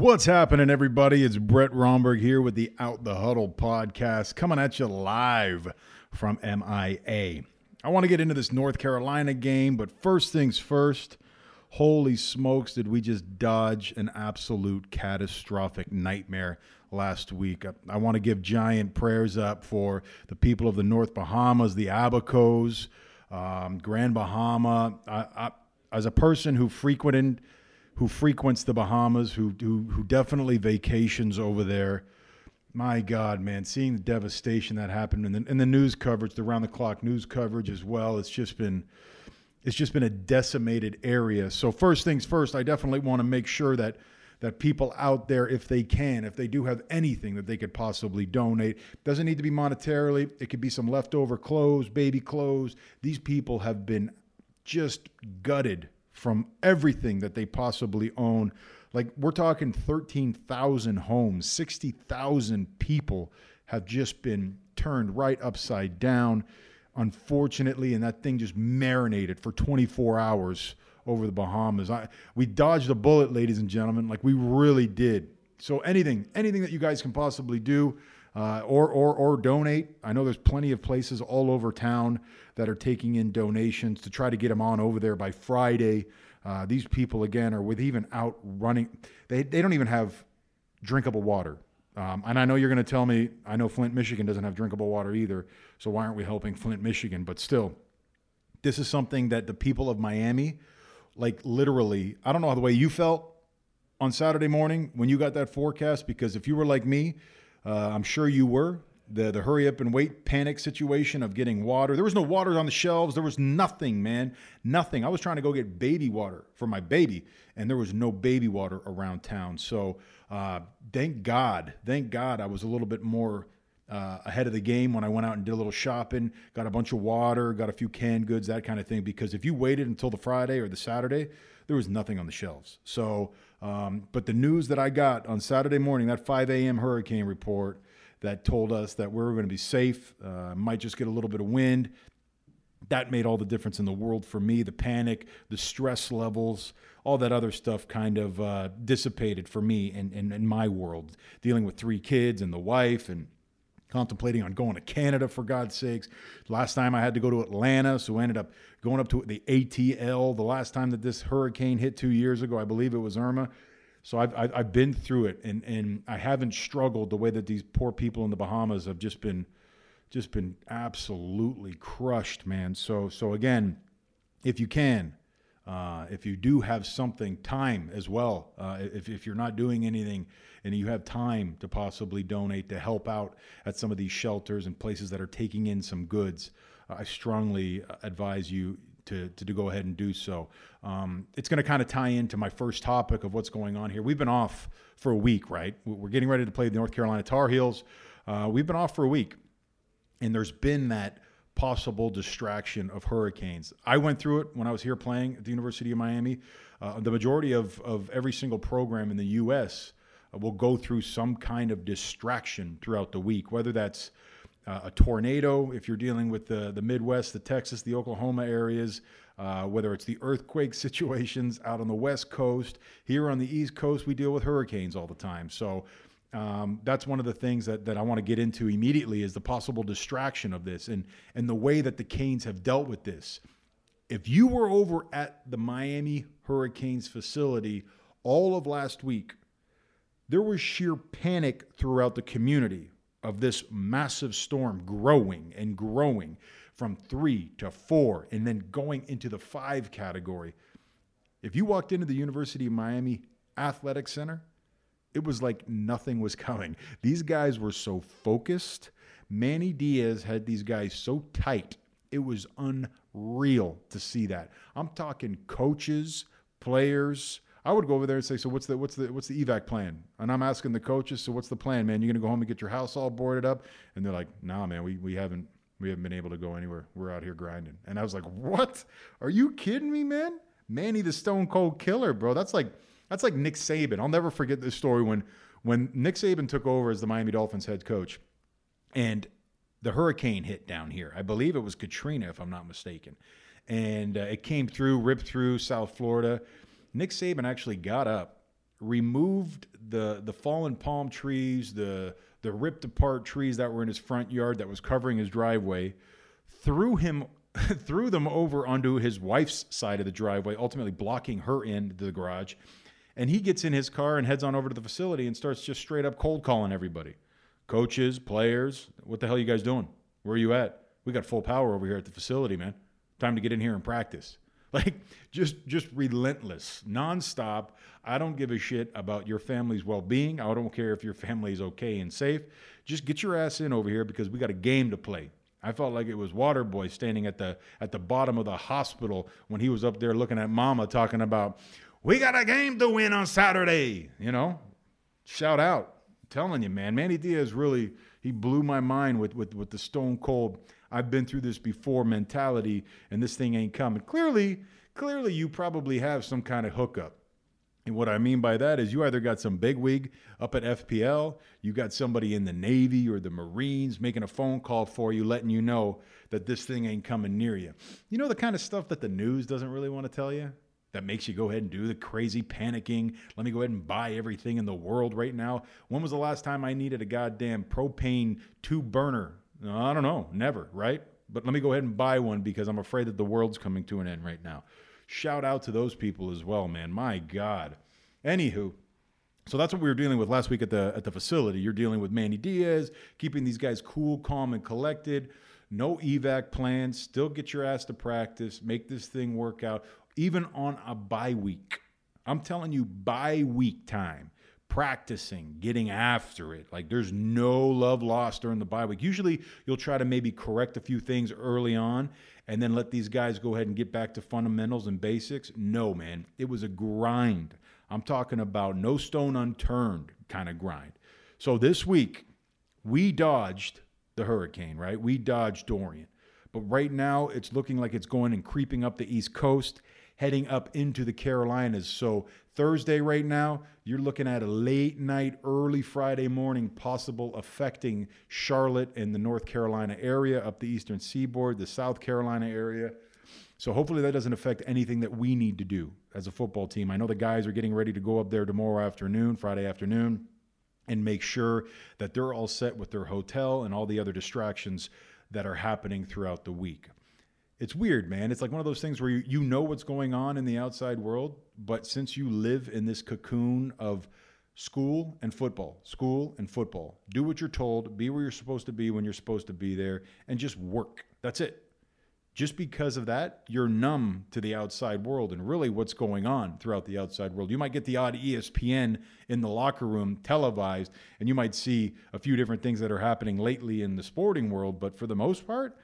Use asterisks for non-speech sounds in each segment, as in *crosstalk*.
What's happening, everybody? It's Brett Romberg here with the Out the Huddle podcast coming at you live from MIA. I want to get into this North Carolina game, but first things first, holy smokes, did we just dodge an absolute catastrophic nightmare last week? I, want to give giant prayers up for the people of the North Bahamas, the Abacos, um, Grand Bahama. I, I, as a person who frequented who frequents the Bahamas, who who, who definitely vacations over there. My God, man, seeing the devastation that happened in the, in the news coverage, the round the clock news coverage as well, it's just been it's just been a decimated area. So first things first, I definitely want to make sure that that people out there, if they can, if they do have anything that they could possibly donate, doesn't need to be monetarily. It could be some leftover clothes, baby clothes. These people have been just gutted from everything that they possibly own. Like we're talking 13,000 homes, 60,000 people have just been turned right upside down, unfortunately, and that thing just marinated for 24 hours over the Bahamas. I, we dodged a bullet, ladies and gentlemen, like we really did. So anything, anything that you guys can possibly do, uh, or or or donate. I know there's plenty of places all over town that are taking in donations to try to get them on over there by Friday. Uh, these people again are with even out running. They they don't even have drinkable water. Um, and I know you're going to tell me I know Flint, Michigan doesn't have drinkable water either. So why aren't we helping Flint, Michigan? But still, this is something that the people of Miami, like literally, I don't know how the way you felt on Saturday morning when you got that forecast because if you were like me uh, I'm sure you were. The, the hurry up and wait panic situation of getting water. There was no water on the shelves. There was nothing, man. Nothing. I was trying to go get baby water for my baby, and there was no baby water around town. So uh, thank God, thank God I was a little bit more uh, ahead of the game when I went out and did a little shopping, got a bunch of water, got a few canned goods, that kind of thing. Because if you waited until the Friday or the Saturday, there was nothing on the shelves. So um, but the news that I got on Saturday morning, that 5 a.m. hurricane report that told us that we were going to be safe, uh, might just get a little bit of wind, that made all the difference in the world for me. The panic, the stress levels, all that other stuff kind of uh, dissipated for me in, in, in my world, dealing with three kids and the wife and contemplating on going to Canada for God's sakes. Last time I had to go to Atlanta, so I ended up going up to the ATL. The last time that this hurricane hit two years ago, I believe it was Irma. So I've, I've been through it, and, and I haven't struggled the way that these poor people in the Bahamas have just been just been absolutely crushed, man. So so again, if you can, uh, if you do have something, time as well. Uh, if, if you're not doing anything and you have time to possibly donate to help out at some of these shelters and places that are taking in some goods, uh, I strongly advise you to, to, to, go ahead and do so. Um, it's going to kind of tie into my first topic of what's going on here. We've been off for a week, right? We're getting ready to play the North Carolina Tar Heels. Uh, we've been off for a week, and there's been that possible distraction of hurricanes. I went through it when I was here playing at the University of Miami. Uh, the majority of, of every single program in the U.S. Uh, will go through some kind of distraction throughout the week, whether that's uh, a tornado, if you're dealing with the, the Midwest, the Texas, the Oklahoma areas, uh, whether it's the earthquake *laughs* situations out on the West Coast. Here on the East Coast, we deal with hurricanes all the time. So um, that's one of the things that, that I want to get into immediately is the possible distraction of this and, and the way that the Canes have dealt with this. If you were over at the Miami Hurricanes facility all of last week, there was sheer panic throughout the community of this massive storm growing and growing from three to four and then going into the five category. If you walked into the University of Miami Athletic Center, it was like nothing was coming. These guys were so focused. Manny Diaz had these guys so tight. It was unreal to see that. I'm talking coaches, players. I would go over there and say, "So what's the what's the what's the evac plan?" And I'm asking the coaches, "So what's the plan, man? You're gonna go home and get your house all boarded up?" And they're like, "Nah, man, we we haven't we haven't been able to go anywhere. We're out here grinding." And I was like, "What? Are you kidding me, man? Manny the Stone Cold Killer, bro. That's like that's like Nick Saban. I'll never forget this story when when Nick Saban took over as the Miami Dolphins head coach, and the hurricane hit down here. I believe it was Katrina, if I'm not mistaken, and uh, it came through, ripped through South Florida. Nick Saban actually got up removed the the fallen palm trees, the the ripped apart trees that were in his front yard that was covering his driveway, threw him *laughs* threw them over onto his wife's side of the driveway, ultimately blocking her into the garage. And he gets in his car and heads on over to the facility and starts just straight up cold calling everybody. Coaches, players, what the hell are you guys doing? Where are you at? We got full power over here at the facility, man. Time to get in here and practice. *laughs* Like just just relentless, nonstop. I don't give a shit about your family's well-being. I don't care if your family is okay and safe. Just get your ass in over here because we got a game to play. I felt like it was Waterboy standing at the at the bottom of the hospital when he was up there looking at Mama talking about, "We got a game to win on Saturday." You know, shout out, I'm telling you, man. Manny Diaz really he blew my mind with with with the stone cold I've been through this before mentality, and this thing ain't coming. Clearly, clearly, you probably have some kind of hookup. And what I mean by that is you either got some bigwig up at FPL, you got somebody in the Navy or the Marines making a phone call for you, letting you know that this thing ain't coming near you. You know the kind of stuff that the news doesn't really want to tell you? That makes you go ahead and do the crazy panicking. Let me go ahead and buy everything in the world right now. When was the last time I needed a goddamn propane two burner I don't know, never, right? But let me go ahead and buy one because I'm afraid that the world's coming to an end right now. Shout out to those people as well, man. My God. Anywho, so that's what we were dealing with last week at the at the facility. You're dealing with Manny Diaz, keeping these guys cool, calm, and collected. No evac plans. Still get your ass to practice. Make this thing work out, even on a bye week. I'm telling you, bye week time practicing, getting after it. Like there's no love lost during the bye week. Usually you'll try to maybe correct a few things early on and then let these guys go ahead and get back to fundamentals and basics. No, man. It was a grind. I'm talking about no stone unturned kind of grind. So this week we dodged the hurricane, right? We dodged Dorian. But right now it's looking like it's going and creeping up the East Coast heading up into the Carolinas. So Thursday right now, you're looking at a late night, early Friday morning possible affecting Charlotte and the North Carolina area, up the eastern seaboard, the South Carolina area. So hopefully that doesn't affect anything that we need to do as a football team. I know the guys are getting ready to go up there tomorrow afternoon, Friday afternoon, and make sure that they're all set with their hotel and all the other distractions that are happening throughout the week it's weird, man. It's like one of those things where you, you know what's going on in the outside world, but since you live in this cocoon of school and football, school and football, do what you're told, be where you're supposed to be when you're supposed to be there, and just work. That's it. Just because of that, you're numb to the outside world and really what's going on throughout the outside world. You might get the odd ESPN in the locker room televised, and you might see a few different things that are happening lately in the sporting world, but for the most part,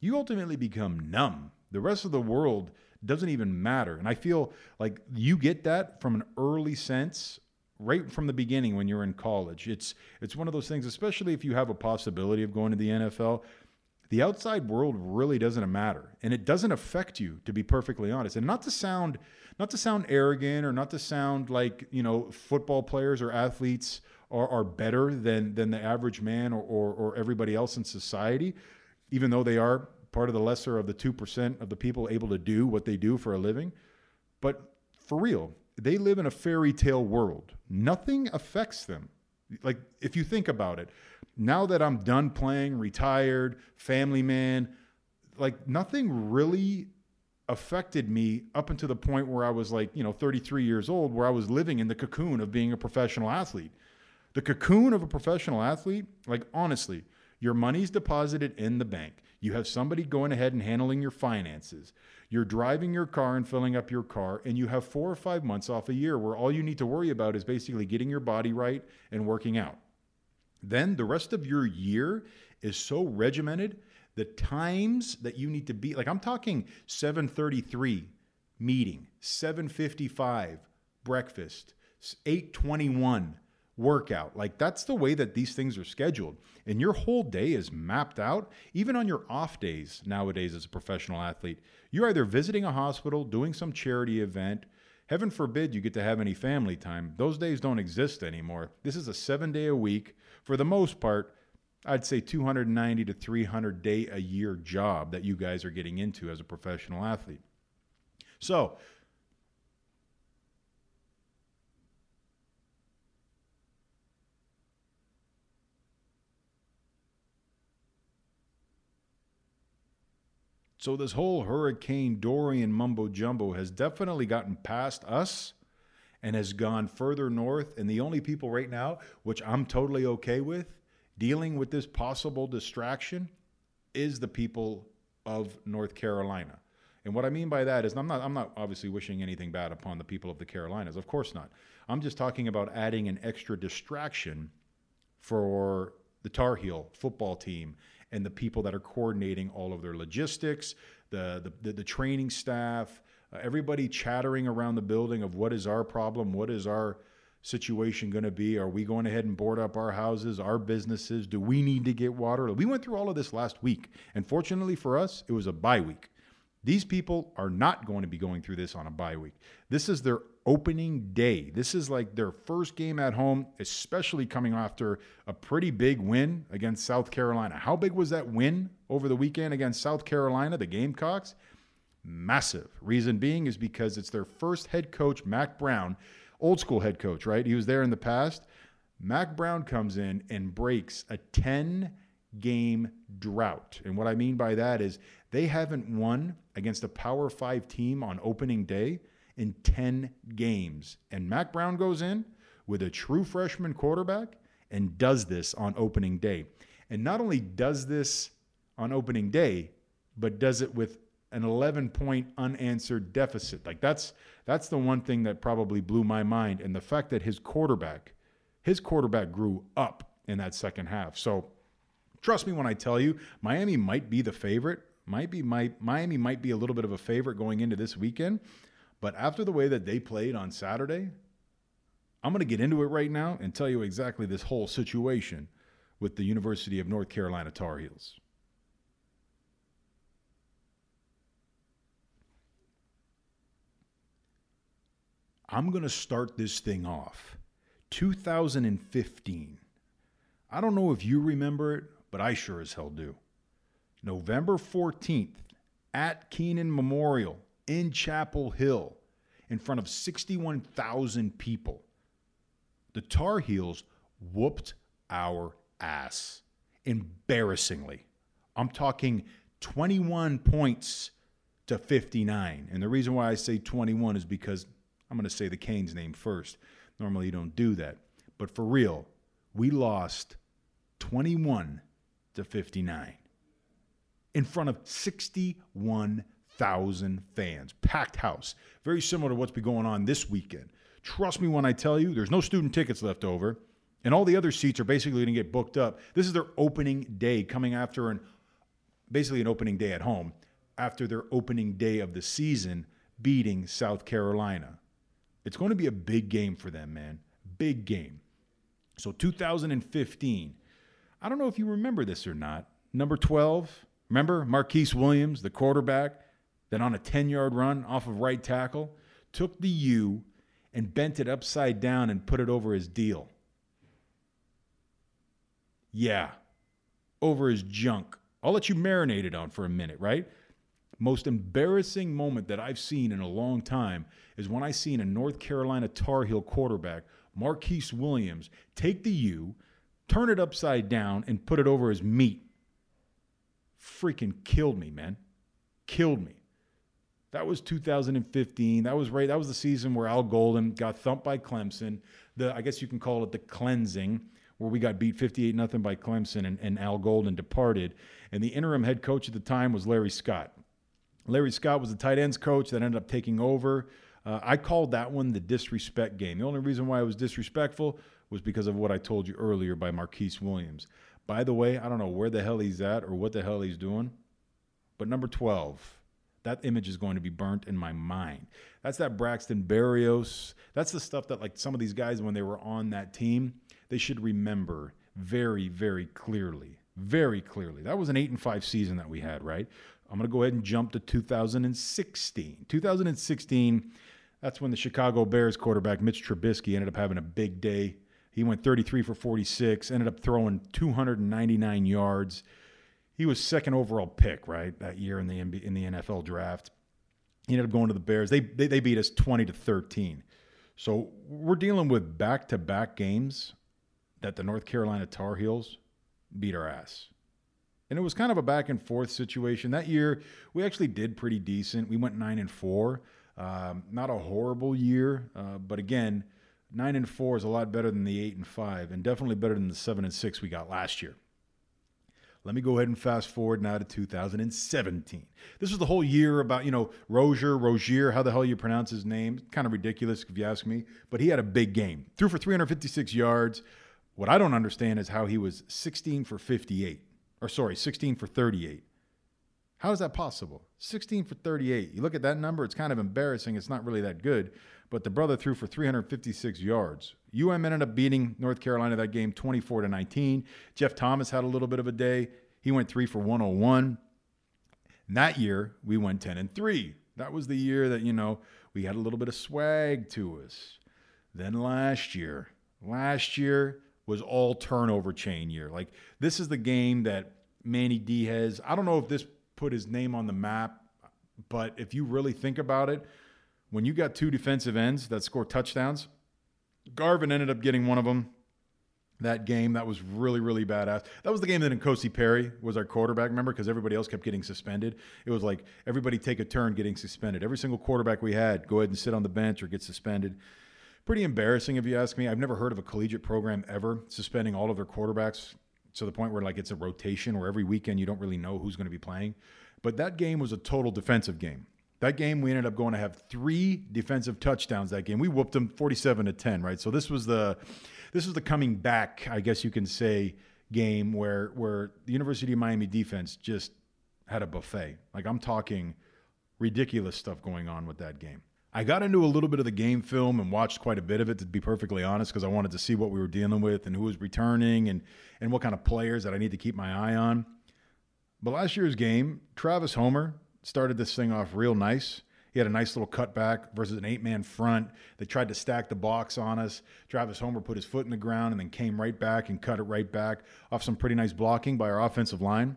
you ultimately become numb. The rest of the world doesn't even matter. And I feel like you get that from an early sense right from the beginning when you're in college. It's it's one of those things especially if you have a possibility of going to the NFL, the outside world really doesn't matter and it doesn't affect you to be perfectly honest. And not to sound not to sound arrogant or not to sound like, you know, football players or athletes are, are better than than the average man or, or, or everybody else in society even though they are part of the lesser of the 2% of the people able to do what they do for a living. But for real, they live in a fairy tale world. Nothing affects them. Like, if you think about it, now that I'm done playing, retired, family man, like nothing really affected me up until the point where I was like, you know, 33 years old, where I was living in the cocoon of being a professional athlete. The cocoon of a professional athlete, like honestly, your money's deposited in the bank. You have somebody going ahead and handling your finances. You're driving your car and filling up your car, and you have four or five months off a year where all you need to worry about is basically getting your body right and working out. Then the rest of your year is so regimented. The times that you need to be like I'm talking 733 meeting, 755 breakfast, 821 workout. Like that's the way that these things are scheduled. And your whole day is mapped out, even on your off days nowadays as a professional athlete. You're either visiting a hospital, doing some charity event. Heaven forbid you get to have any family time. Those days don't exist anymore. This is a seven day a week, for the most part, I'd say 290 to 300 day a year job that you guys are getting into as a professional athlete. So, So this whole Hurricane Dorian mumbo jumbo has definitely gotten past us and has gone further north. And the only people right now, which I'm totally okay with, dealing with this possible distraction is the people of North Carolina. And what I mean by that is I'm not I'm not obviously wishing anything bad upon the people of the Carolinas. Of course not. I'm just talking about adding an extra distraction for the Tar Heel football team and the people that are coordinating all of their logistics, the the, the, training staff, uh, everybody chattering around the building of what is our problem, what is our situation going to be? Are we going ahead and board up our houses, our businesses? Do we need to get water? We went through all of this last week. And fortunately for us, it was a bye week. These people are not going to be going through this on a bye week. This is their opening day. This is like their first game at home, especially coming after a pretty big win against South Carolina. How big was that win over the weekend against South Carolina, the Gamecocks? Massive. Reason being is because it's their first head coach, Mack Brown, old school head coach, right? He was there in the past. Mack Brown comes in and breaks a 10 game drought. And what I mean by that is they haven't won against a Power 5 team on opening day in 10 games. And Mack Brown goes in with a true freshman quarterback and does this on opening day. And not only does this on opening day, but does it with an 11 point unanswered deficit. Like that's that's the one thing that probably blew my mind and the fact that his quarterback his quarterback grew up in that second half. So trust me when I tell you Miami might be the favorite. Might be my, Miami might be a little bit of a favorite going into this weekend, but after the way that they played on Saturday, I'm going to get into it right now and tell you exactly this whole situation with the University of North Carolina Tar Heels. I'm going to start this thing off. 2015. I don't know if you remember it, but I sure as hell do. November 14th at Kenan Memorial in Chapel Hill in front of 61,000 people. The Tar Heels whooped our ass embarrassingly. I'm talking 21 points to 59. And the reason why I say 21 is because I'm going to say the Canes name first. Normally you don't do that. But for real, we lost 21 to 59 in front of 61,000 fans. Packed house. Very similar to what's been going on this weekend. Trust me when I tell you, there's no student tickets left over, and all the other seats are basically going to get booked up. This is their opening day coming after an basically an opening day at home after their opening day of the season beating South Carolina. It's going to be a big game for them, man. Big game. So 2015. I don't know if you remember this or not. Number 12, remember Marquise Williams, the quarterback, that on a 10 yard run off of right tackle took the U and bent it upside down and put it over his deal. Yeah, over his junk. I'll let you marinate it on for a minute, right? most embarrassing moment that I've seen in a long time is when I seen a North Carolina Tar Heel quarterback, Marquise Williams, take the U, turn it upside down, and put it over his meat. Freaking killed me, man. Killed me. That was 2015. That was right. That was the season where Al Golden got thumped by Clemson. The I guess you can call it the cleansing, where we got beat 58 nothing by Clemson and, and Al Golden departed. And the interim head coach at the time was Larry Scott. Larry Scott was the tight ends coach that ended up taking over. Uh, I called that one the disrespect game. The only reason why it was disrespectful was because of what I told you earlier by Marquise Williams. By the way, I don't know where the hell he's at or what the hell he's doing, but number 12, that image is going to be burnt in my mind. That's that Braxton Berrios. That's the stuff that, like, some of these guys, when they were on that team, they should remember very, very clearly. Very clearly. That was an 8 and 5 season that we had, right? I'm going to go ahead and jump to 2016. 2016, that's when the Chicago Bears quarterback Mitch Trubisky ended up having a big day. He went 33 for 46, ended up throwing 299 yards. He was second overall pick, right, that year in the in the NFL draft. He ended up going to the Bears. They they, they beat us 20 to 13. So we're dealing with back-to-back games that the North Carolina Tar Heels beat our ass. And it was kind of a back and forth situation. That year, we actually did pretty decent. We went nine and four. Um, not a horrible year, uh, but again, nine and four is a lot better than the eight and five, and definitely better than the seven and six we got last year. Let me go ahead and fast forward now to 2017. This was the whole year about, you know, Rosier, Rosier, how the hell you pronounce his name. Kind of ridiculous if you ask me, but he had a big game. Threw for 356 yards. What I don't understand is how he was 16 for 58, or sorry, 16 for 38. How is that possible? 16 for 38. You look at that number, it's kind of embarrassing. It's not really that good, but the brother threw for 356 yards. UM ended up beating North Carolina that game 24 to 19. Jeff Thomas had a little bit of a day. He went 3 for 101. And that year, we went 10 and 3. That was the year that, you know, we had a little bit of swag to us. Then last year, last year was all turnover chain year. Like this is the game that Manny D has. I don't know if this put his name on the map, but if you really think about it, when you got two defensive ends that score touchdowns, Garvin ended up getting one of them that game. That was really, really badass. That was the game that N'Kosi Perry was our quarterback, remember? Because everybody else kept getting suspended. It was like everybody take a turn getting suspended. Every single quarterback we had, go ahead and sit on the bench or get suspended. Pretty embarrassing if you ask me. I've never heard of a collegiate program ever suspending all of their quarterbacks to the point where like it's a rotation where every weekend you don't really know who's going to be playing. But that game was a total defensive game. That game, we ended up going to have three defensive touchdowns. That game, we whooped them forty-seven to ten. Right, so this was the this was the coming back, I guess you can say, game where where the University of Miami defense just had a buffet. Like I'm talking ridiculous stuff going on with that game. I got into a little bit of the game film and watched quite a bit of it, to be perfectly honest, because I wanted to see what we were dealing with and who was returning and and what kind of players that I need to keep my eye on. But last year's game, Travis Homer started this thing off real nice. He had a nice little cutback versus an eight man front. They tried to stack the box on us. Travis Homer put his foot in the ground and then came right back and cut it right back off some pretty nice blocking by our offensive line.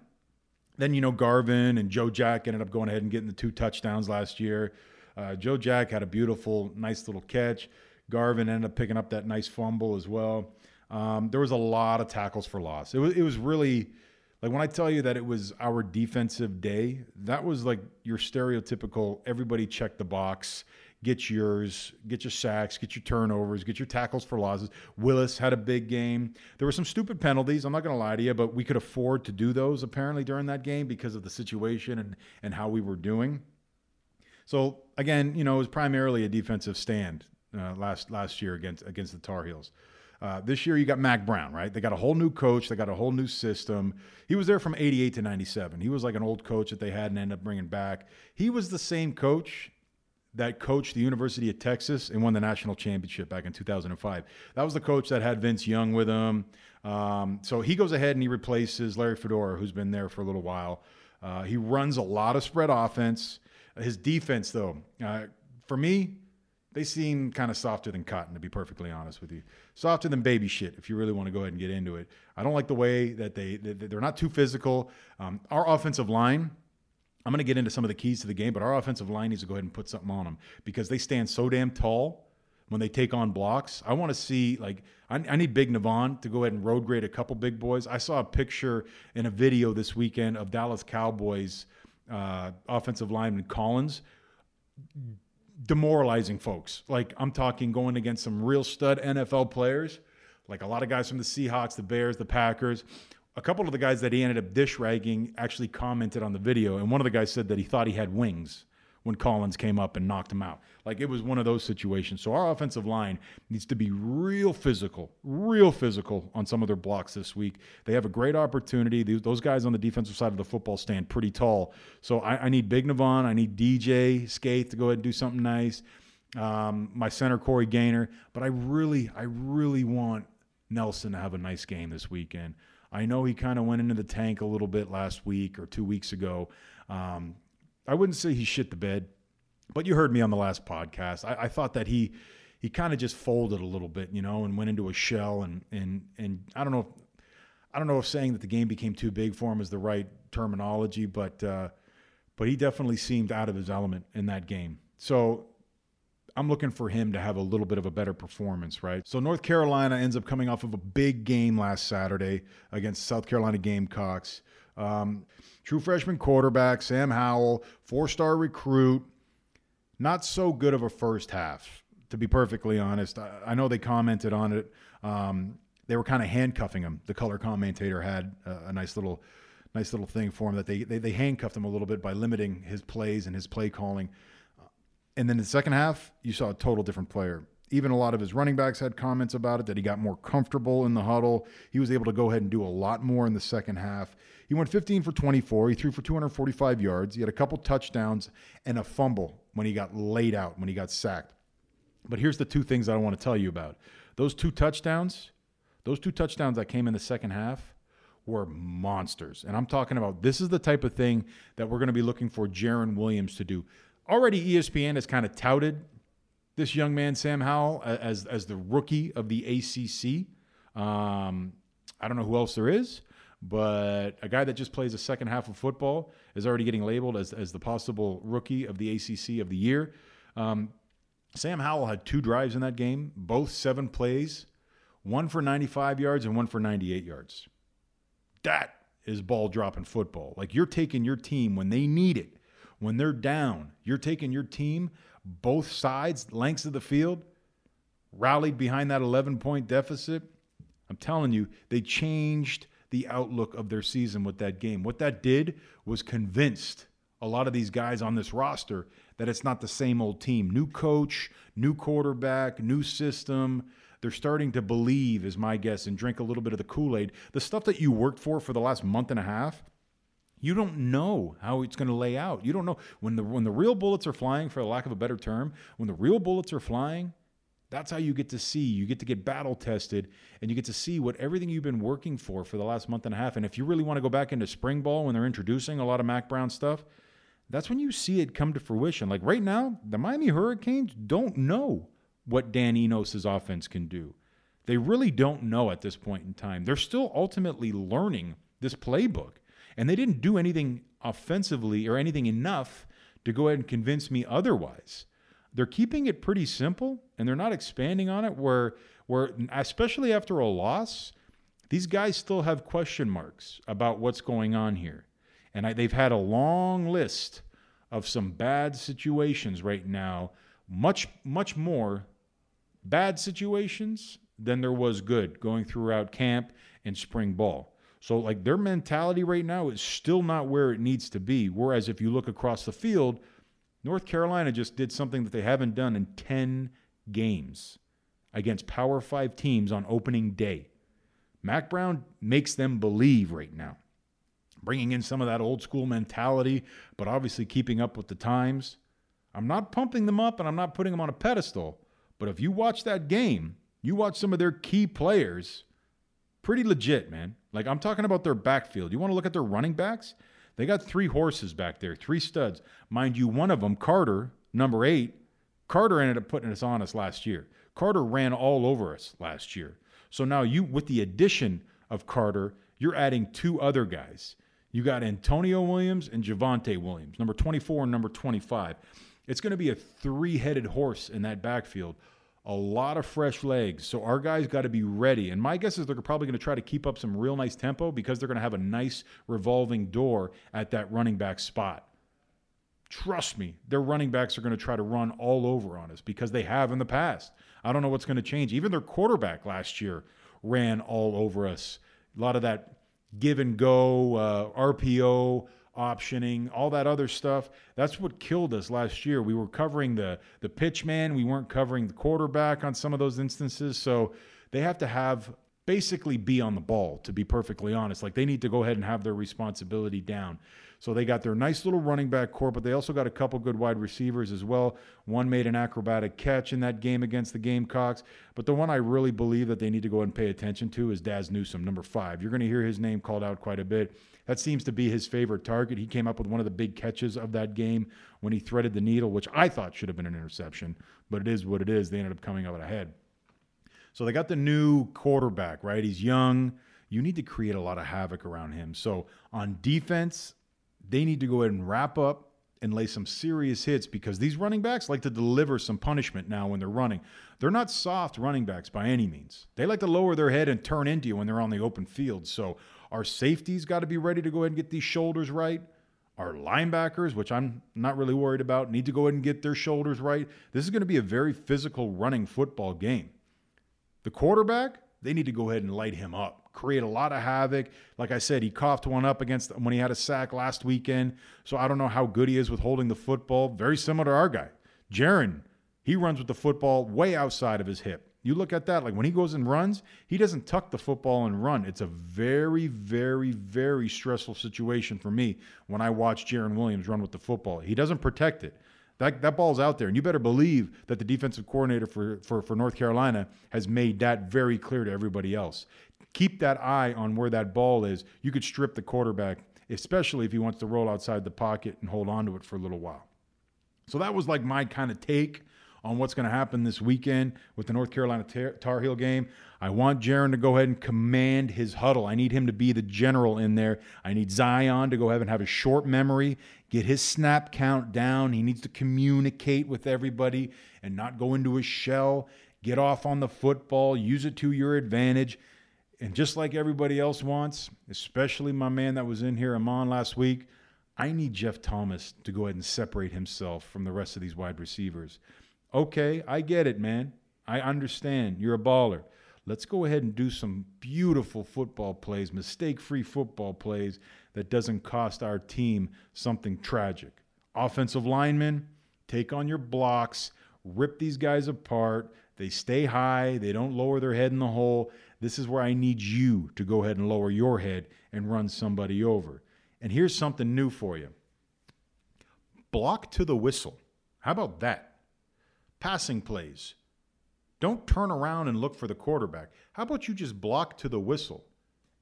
Then, you know, Garvin and Joe Jack ended up going ahead and getting the two touchdowns last year. Uh, Joe Jack had a beautiful, nice little catch. Garvin ended up picking up that nice fumble as well. Um, there was a lot of tackles for loss. It was, it was really like when I tell you that it was our defensive day, that was like your stereotypical everybody check the box, get yours, get your sacks, get your turnovers, get your tackles for losses. Willis had a big game. There were some stupid penalties, I'm not going to lie to you, but we could afford to do those apparently during that game because of the situation and and how we were doing. So again, you know, it was primarily a defensive stand uh, last last year against against the Tar Heels. Uh, this year you got Mack Brown, right? They got a whole new coach. They got a whole new system. He was there from 88 to 97. He was like an old coach that they had and ended up bringing back. He was the same coach that coached the University of Texas and won the national championship back in 2005. That was the coach that had Vince Young with him. Um, so he goes ahead and he replaces Larry Fedora, who's been there for a little while. Uh, he runs a lot of spread offense. His defense, though, uh, for me, they seem kind of softer than cotton, to be perfectly honest with you. Softer than baby shit, if you really want to go ahead and get into it. I don't like the way that they they're not too physical. Um, our offensive line, I'm going to get into some of the keys to the game, but our offensive line needs to go ahead and put something on them because they stand so damn tall when they take on blocks. I want to see like I, I, need Big Navon to go ahead and road grade a couple big boys. I saw a picture in a video this weekend of Dallas Cowboys uh, offensive lineman Collins demoralizing folks. Like I'm talking going against some real stud NFL players, like a lot of guys from the Seahawks, the Bears, the Packers. A couple of the guys that he ended up dish ragging actually commented on the video, and one of the guys said that he thought he had wings when Collins came up and knocked him out. Like it was one of those situations. So our offensive line needs to be real physical, real physical on some of their blocks this week. They have a great opportunity. Those guys on the defensive side of the football stand pretty tall. So I, I need Big Navon. I need DJ Scaife to go ahead and do something nice. Um, my center Corey Gaynor, but I really, I really want Nelson to have a nice game this weekend. I know he kind of went into the tank a little bit last week or two weeks ago. Um, I wouldn't say he shit the bed, but you heard me on the last podcast. I, I thought that he he kind of just folded a little bit, you know, and went into a shell and and and I don't know. If, I don't know if saying that the game became too big for him is the right terminology, but uh, but he definitely seemed out of his element in that game. So I'm looking for him to have a little bit of a better performance, right? So North Carolina ends up coming off of a big game last Saturday against South Carolina Gamecocks. Um, true freshman quarterback, Sam Howell, four star recruit. Not so good of a first half, to be perfectly honest. I, I know they commented on it. Um, they were kind of handcuffing him. The color commentator had a, a nice little nice little thing for him that they, they, they handcuffed him a little bit by limiting his plays and his play calling. And then in the second half, you saw a total different player. Even a lot of his running backs had comments about it that he got more comfortable in the huddle. He was able to go ahead and do a lot more in the second half. He went 15 for 24. He threw for 245 yards. He had a couple touchdowns and a fumble when he got laid out, when he got sacked. But here's the two things I want to tell you about. Those two touchdowns, those two touchdowns that came in the second half were monsters. And I'm talking about this is the type of thing that we're going to be looking for Jarren Williams to do. Already ESPN has kind of touted this young man, Sam Howell, as, as the rookie of the ACC. Um, I don't know who else there is, but a guy that just plays a second half of football is already getting labeled as, as the possible rookie of the ACC of the year. Um, Sam Howell had two drives in that game, both seven plays, one for 95 yards and one for 98 yards. That is ball dropping football. Like you're taking your team when they need it, when they're down, you're taking your team both sides, lengths of the field, rallied behind that 11 point deficit. I'm telling you, they changed the outlook of their season with that game. What that did was convinced a lot of these guys on this roster that it's not the same old team. New coach, new quarterback, new system. They're starting to believe, is my guess, and drink a little bit of the Kool Aid. The stuff that you worked for for the last month and a half, you don't know how it's going to lay out. You don't know when the when the real bullets are flying, for lack of a better term, when the real bullets are flying. That's how you get to see. You get to get battle tested, and you get to see what everything you've been working for for the last month and a half. And if you really want to go back into spring ball when they're introducing a lot of Mack Brown stuff, that's when you see it come to fruition. Like right now, the Miami Hurricanes don't know what Dan Enos' offense can do. They really don't know at this point in time. They're still ultimately learning this playbook, and they didn't do anything offensively or anything enough to go ahead and convince me otherwise. They're keeping it pretty simple, and they're not expanding on it. Where, where especially after a loss, these guys still have question marks about what's going on here. And I, they've had a long list of some bad situations right now, much, much more bad situations than there was good going throughout camp and spring ball. So, like, their mentality right now is still not where it needs to be. Whereas, if you look across the field, North Carolina just did something that they haven't done in 10 games against Power Five teams on opening day. Mack Brown makes them believe right now bringing in some of that old school mentality, but obviously keeping up with the times. I'm not pumping them up and I'm not putting them on a pedestal, but if you watch that game, you watch some of their key players, pretty legit, man. Like I'm talking about their backfield. You want to look at their running backs? They got three horses back there, three studs. Mind you, one of them, Carter, number eight, Carter ended up putting us on us last year. Carter ran all over us last year. So now you, with the addition of Carter, you're adding two other guys. You got Antonio Williams and Javonte Williams, number 24 and number 25. It's going to be a three headed horse in that backfield. A lot of fresh legs. So our guys got to be ready. And my guess is they're probably going to try to keep up some real nice tempo because they're going to have a nice revolving door at that running back spot. Trust me, their running backs are going to try to run all over on us because they have in the past. I don't know what's going to change. Even their quarterback last year ran all over us. A lot of that give and go, uh, RPO optioning, all that other stuff. That's what killed us last year. We were covering the the pitch man, we weren't covering the quarterback on some of those instances. So they have to have basically be on the ball to be perfectly honest. Like they need to go ahead and have their responsibility down. So they got their nice little running back core, but they also got a couple good wide receivers as well. One made an acrobatic catch in that game against the Gamecocks. But the one I really believe that they need to go and pay attention to is Dazz Newsome, number five. You're going to hear his name called out quite a bit. That seems to be his favorite target. He came up with one of the big catches of that game when he threaded the needle, which I thought should have been an interception, but it is what it is. They ended up coming out ahead. So they got the new quarterback, right? He's young. You need to create a lot of havoc around him. So on defense, they need to go ahead and wrap up and lay some serious hits because these running backs like to deliver some punishment now when they're running. They're not soft running backs by any means. They like to lower their head and turn into you when they're on the open field. So our safeties got to be ready to go ahead and get these shoulders right. Our linebackers, which I'm not really worried about, need to go ahead and get their shoulders right. This is going to be a very physical running football game. The quarterback, they need to go ahead and light him up create a lot of havoc. Like I said, he coughed one up against when he had a sack last weekend. So I don't know how good he is with holding the football. Very similar to our guy, Jarren. He runs with the football way outside of his hip. You look at that, like when he goes and runs, he doesn't tuck the football and run. It's a very, very, very stressful situation for me when I watch Jarren Williams run with the football. He doesn't protect it. That, that ball's out there. And you better believe that the defensive coordinator for, for, for North Carolina has made that very clear to everybody else keep that eye on where that ball is. You could strip the quarterback, especially if he wants to roll outside the pocket and hold on to it for a little while. So that was like my kind of take on what's going to happen this weekend with the North Carolina Tar Heel game. I want Jarren to go ahead and command his huddle. I need him to be the general in there. I need Zion to go ahead and have a short memory, get his snap count down. He needs to communicate with everybody and not go into his shell. Get off on the football, use it to your advantage. And just like everybody else wants, especially my man that was in here, Amon, last week, I need Jeff Thomas to go ahead and separate himself from the rest of these wide receivers. Okay, I get it, man. I understand. You're a baller. Let's go ahead and do some beautiful football plays, mistake free football plays that doesn't cost our team something tragic. Offensive linemen, take on your blocks, rip these guys apart. They stay high, they don't lower their head in the hole. This is where I need you to go ahead and lower your head and run somebody over. And here's something new for you block to the whistle. How about that? Passing plays. Don't turn around and look for the quarterback. How about you just block to the whistle?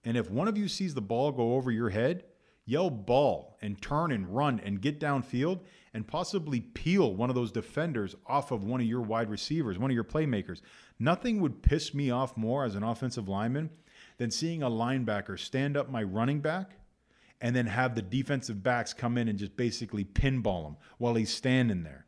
And if one of you sees the ball go over your head, yell ball and turn and run and get downfield and possibly peel one of those defenders off of one of your wide receivers, one of your playmakers. Nothing would piss me off more as an offensive lineman than seeing a linebacker stand up my running back and then have the defensive backs come in and just basically pinball him while he's standing there.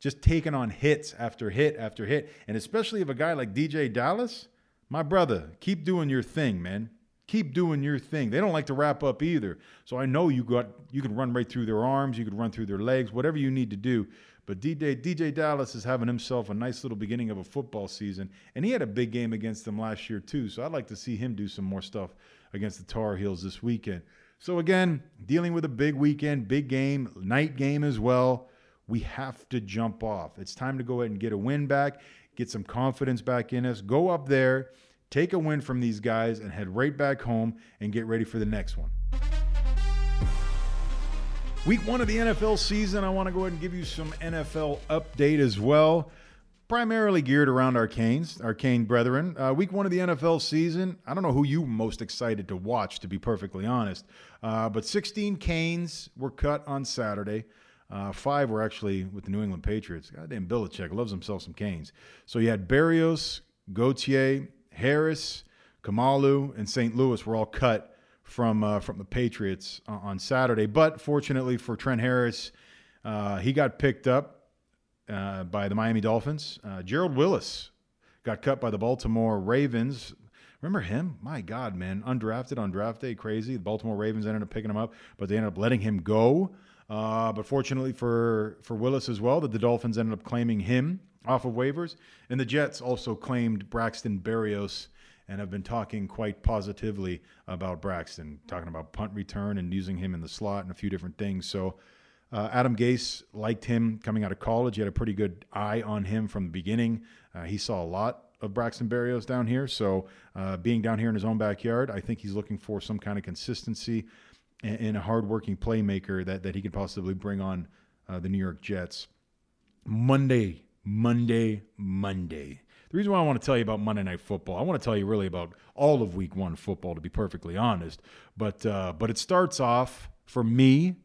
Just taking on hits after hit after hit. And especially if a guy like DJ Dallas, my brother, keep doing your thing, man keep doing your thing. They don't like to wrap up either. So I know you got you can run right through their arms, you could run through their legs, whatever you need to do. But DJ DJ Dallas is having himself a nice little beginning of a football season, and he had a big game against them last year too. So I'd like to see him do some more stuff against the Tar Heels this weekend. So again, dealing with a big weekend, big game, night game as well. We have to jump off. It's time to go ahead and get a win back, get some confidence back in us. Go up there take a win from these guys and head right back home and get ready for the next one. Week one of the NFL season, I want to go ahead and give you some NFL update as well. Primarily geared around our Canes, our Cane brethren. Uh, week one of the NFL season, I don't know who you most excited to watch, to be perfectly honest. Uh, but 16 Canes were cut on Saturday. Uh, five were actually with the New England Patriots. Goddamn Belichick loves himself some Canes. So you had Berrios, Gauthier, Harris, Kamalu, and St. Louis were all cut from uh, from the Patriots on Saturday. But fortunately for Trent Harris, uh, he got picked up uh, by the Miami Dolphins. Uh, Gerald Willis got cut by the Baltimore Ravens. Remember him? My God, man, undrafted on draft day, crazy. The Baltimore Ravens ended up picking him up, but they ended up letting him go. Uh, but fortunately for for Willis as well, that the Dolphins ended up claiming him off of waivers. And the Jets also claimed Braxton Berrios and have been talking quite positively about Braxton, talking about punt return and using him in the slot and a few different things. So uh, Adam Gase liked him coming out of college. He had a pretty good eye on him from the beginning. Uh, he saw a lot of Braxton Berrios down here. So uh, being down here in his own backyard, I think he's looking for some kind of consistency and, a hardworking playmaker that, that he could possibly bring on uh, the New York Jets. Monday Monday, Monday. The reason why I want to tell you about Monday Night Football, I want to tell you really about all of Week One football, to be perfectly honest. But uh, but it starts off for me.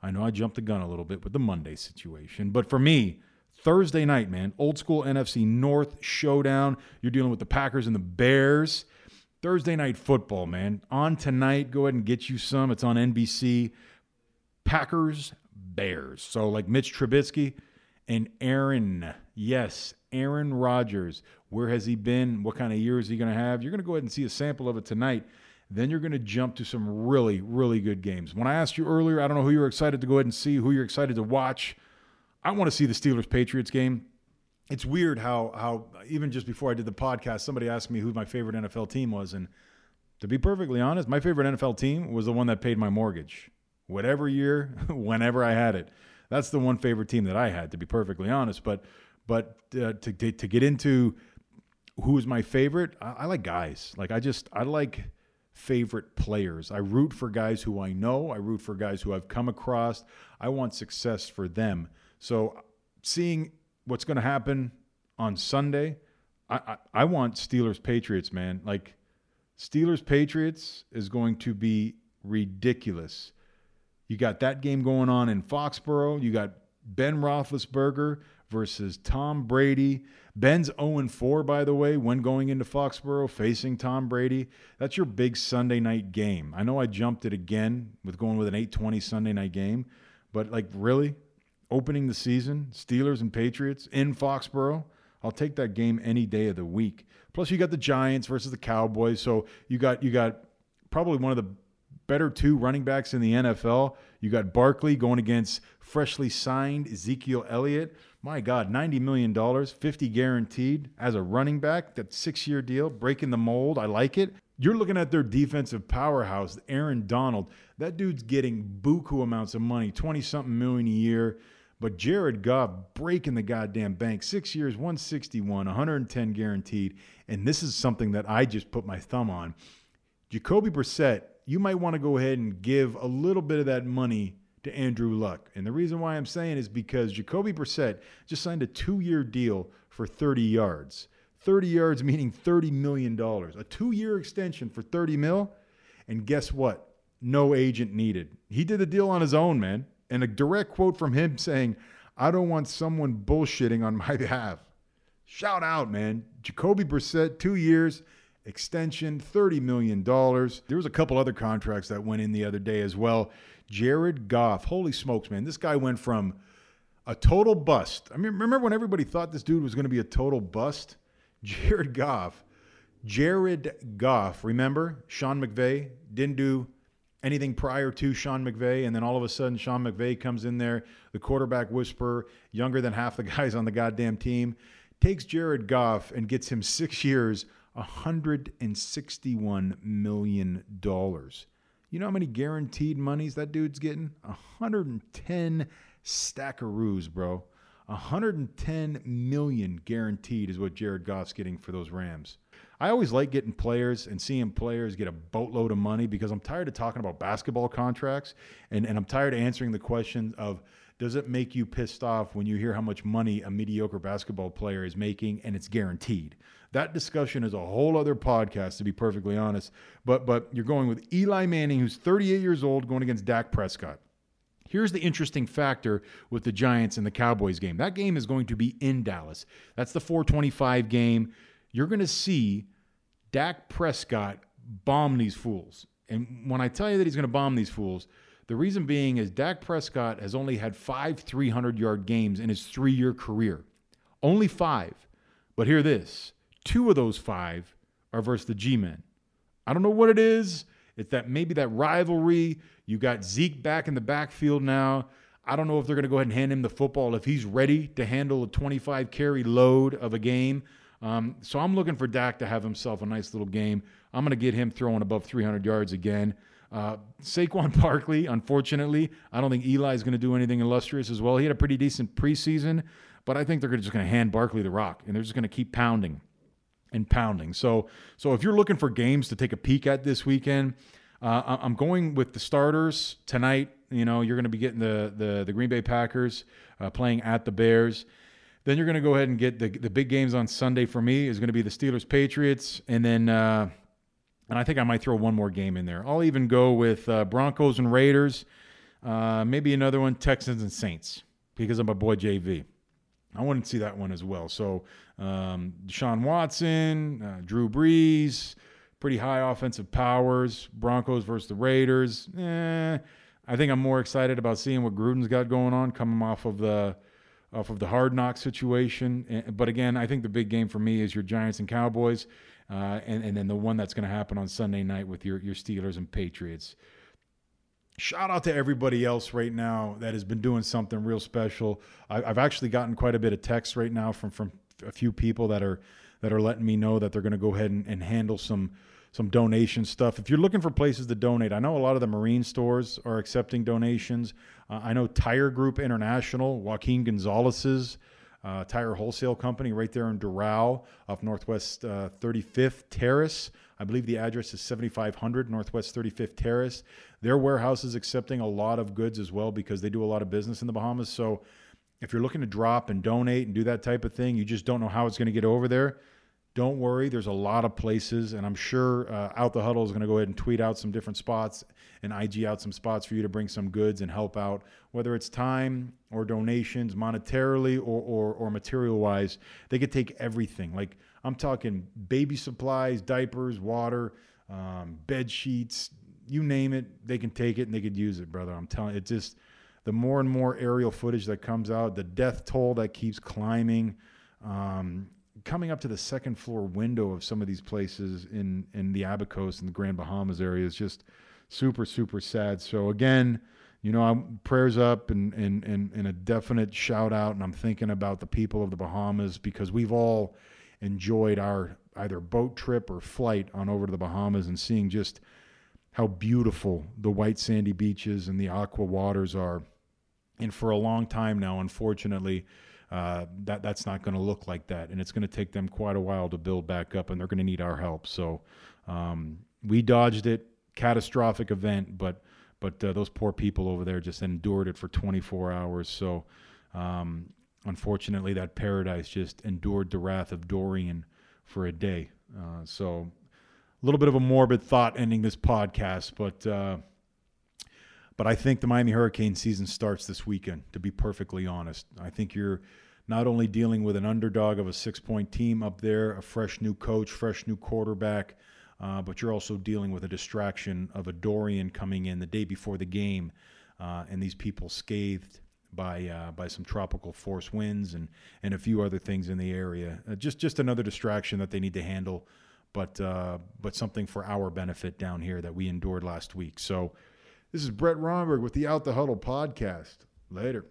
I know I jumped the gun a little bit with the Monday situation, but for me, Thursday night, man, old school NFC North showdown. You're dealing with the Packers and the Bears. Thursday night football, man. On tonight, go ahead and get you some. It's on NBC. Packers, Bears. So, like Mitch Trubisky and Aaron, yes, Aaron Rodgers. Where has he been? What kind of year is he going to have? You're going to go ahead and see a sample of it tonight. Then you're going to jump to some really, really good games. When I asked you earlier, I don't know who you're excited to go ahead and see, who you're excited to watch. I want to see the Steelers Patriots game. It's weird how how even just before I did the podcast, somebody asked me who my favorite NFL team was, and to be perfectly honest, my favorite NFL team was the one that paid my mortgage. Whatever year, *laughs* whenever I had it, that's the one favorite team that I had. To be perfectly honest, but but uh, to, to to get into who is my favorite, I, I like guys. Like I just I like favorite players. I root for guys who I know. I root for guys who I've come across. I want success for them. So seeing what's going to happen on Sunday, I, I, I want Steelers Patriots, man. Like Steelers Patriots is going to be ridiculous. You got that game going on in Foxborough. You got Ben Roethlisberger versus Tom Brady. Ben's 0 4, by the way, when going into Foxborough facing Tom Brady. That's your big Sunday night game. I know I jumped it again with going with an 820 Sunday night game, but like, really? Opening the season, Steelers and Patriots in Foxborough? I'll take that game any day of the week. Plus, you got the Giants versus the Cowboys. So you got you got probably one of the better two running backs in the NFL. You got Barkley going against freshly signed Ezekiel Elliott. My God, $90 million, 50 guaranteed as a running back. That six year deal, breaking the mold. I like it. You're looking at their defensive powerhouse, Aaron Donald. That dude's getting buku amounts of money, 20 something million a year. But Jared Goff breaking the goddamn bank. Six years, 161, 110 guaranteed. And this is something that I just put my thumb on. Jacoby Brissett you might want to go ahead and give a little bit of that money to Andrew Luck. And the reason why I'm saying is because Jacoby Brissett just signed a two year deal for 30 yards. 30 yards meaning $30 million. A two year extension for 30 mil. And guess what? No agent needed. He did the deal on his own, man. And a direct quote from him saying, I don't want someone bullshitting on my *laughs* behalf. Shout out, man. Jacoby Brissett, two years, extension, $30 million. There was a couple other contracts that went in the other day as well. Jared Goff, holy smokes, man. This guy went from a total bust. I mean, remember when everybody thought this dude was going to be a total bust? *laughs* Jared Goff. Jared Goff, remember? Sean McVay didn't do anything prior to Sean McVay, and then all of a sudden Sean McVay comes in there, the quarterback whisperer, younger than half the *laughs* guys on the goddamn team, takes Jared Goff and gets him six years, $161 million. You know how many guaranteed monies that dude's getting? 110 stackaroos, bro. 110 million guaranteed is what Jared Goff's getting for those Rams. I always like getting players and seeing players get a boatload of money because I'm tired of talking about basketball contracts and, and I'm tired of answering the question of does it make you pissed off when you hear how much money a mediocre basketball player is making and it's guaranteed? That discussion is a whole other podcast, to be perfectly honest. But but you're going with Eli Manning, who's 38 years old, going against Dak Prescott. Here's the interesting factor with the Giants and the Cowboys game. That game is going to be in Dallas. That's the 425 game. You're going to see Dak Prescott bomb these fools. And when I tell you that he's going to bomb these fools, the reason being is Dak Prescott has only had five 300 yard games in his three year career. Only five. But hear this Two of those five are versus the G Men. I don't know what it is. It's that maybe that rivalry. You got Zeke back in the backfield now. I don't know if they're going to go ahead and hand him the football if he's ready to handle a 25 carry load of a game. Um, so I'm looking for Dak to have himself a nice little game. I'm going to get him throwing above 300 yards again. Uh, Saquon *laughs* Barkley, unfortunately, I don't think Eli is going to do anything illustrious as well. He had a pretty decent preseason, but I think they're just going to hand Barkley the rock and they're just going to keep pounding and pounding. So, so if you're looking for games to take a peek at this weekend, uh, I'm going with the starters tonight. You know, you're going to be getting the the, the Green Bay Packers uh, playing at the Bears. Then you're going to go ahead and get the the big games on Sunday for me is going to be the Steelers Patriots, and then uh, and I think I might throw one more game in there. I'll even go with uh, Broncos and Raiders, uh, maybe another one Texans and Saints because I'm a boy JV. I want to see that one as well. So um, Deshaun Watson, uh, Drew Brees, pretty high offensive powers. Broncos versus the Raiders. Eh, I think I'm more excited about seeing what Gruden's got going on, coming off of the off of the hard knock situation. But again, I think the big game for me is your Giants and Cowboys, uh, and and then the one that's going to happen on Sunday night with your your Steelers and Patriots. Shout out to everybody else right now that has been doing something real special. I, I've actually gotten quite a bit of text right now from from a few people that are that are letting me know that they're going to go ahead and, and handle some some donation stuff. If you're looking for places to donate, I know a lot of the marine stores are accepting donations. Uh, I know Tire Group International, Joaquin Gonzalez's uh, tire wholesale company right there in Doral off Northwest uh, 35th Terrace. I believe the address is 7500 Northwest 35th Terrace. Their warehouse is accepting a lot of goods as well because they do a lot of business in the Bahamas. So if you're looking to drop and donate and do that type of thing, you just don't know how it's going to get over there don't worry, there's a lot of places, and I'm sure uh, Out the Huddle is going to go ahead and tweet out some different spots and IG out some spots for you to bring some goods and help out, whether it's time or donations, monetarily or, or, or material wise. They could take everything. Like I'm talking baby supplies, diapers, water, um, bed sheets, you name it, they can take it and they could use it, brother. I'm telling it just the more and more aerial footage that comes out, the death toll that keeps climbing. Um, coming up to the second floor window of some of these places in in the Abacos and the Grand Bahamas area is just super super sad. So again, you know, I'm prayers up and and and, and a definite shout out, and I'm thinking about the people of the Bahamas because we've all enjoyed our either boat trip or flight on over to the Bahamas and seeing just how beautiful the white sandy beaches and the aqua waters are. And for a long time now, unfortunately, uh, that that's not going to look like that, and it's going to take them quite a while to build back up, and they're going to need our help. So um, we dodged it, catastrophic event, but but uh, those poor people over there just endured it for 24 hours. So um, unfortunately, that paradise just endured the wrath of Dorian for a day. Uh, so a little bit of a morbid thought ending this podcast, but. But I think the Miami Hurricane season starts this weekend, to be perfectly honest. I think you're not only dealing with an underdog of a six point team up there, a fresh new coach, fresh new quarterback, uh, but you're also dealing with a distraction of a Dorian coming in the day before the game, uh, and these people scathed by uh, by some tropical force winds and and a few other things in the area. Uh, just just another distraction that they need to handle, but uh, but something for our benefit down here that we endured last week. So. This is Brett Romberg with the Out the Huddle podcast. Later.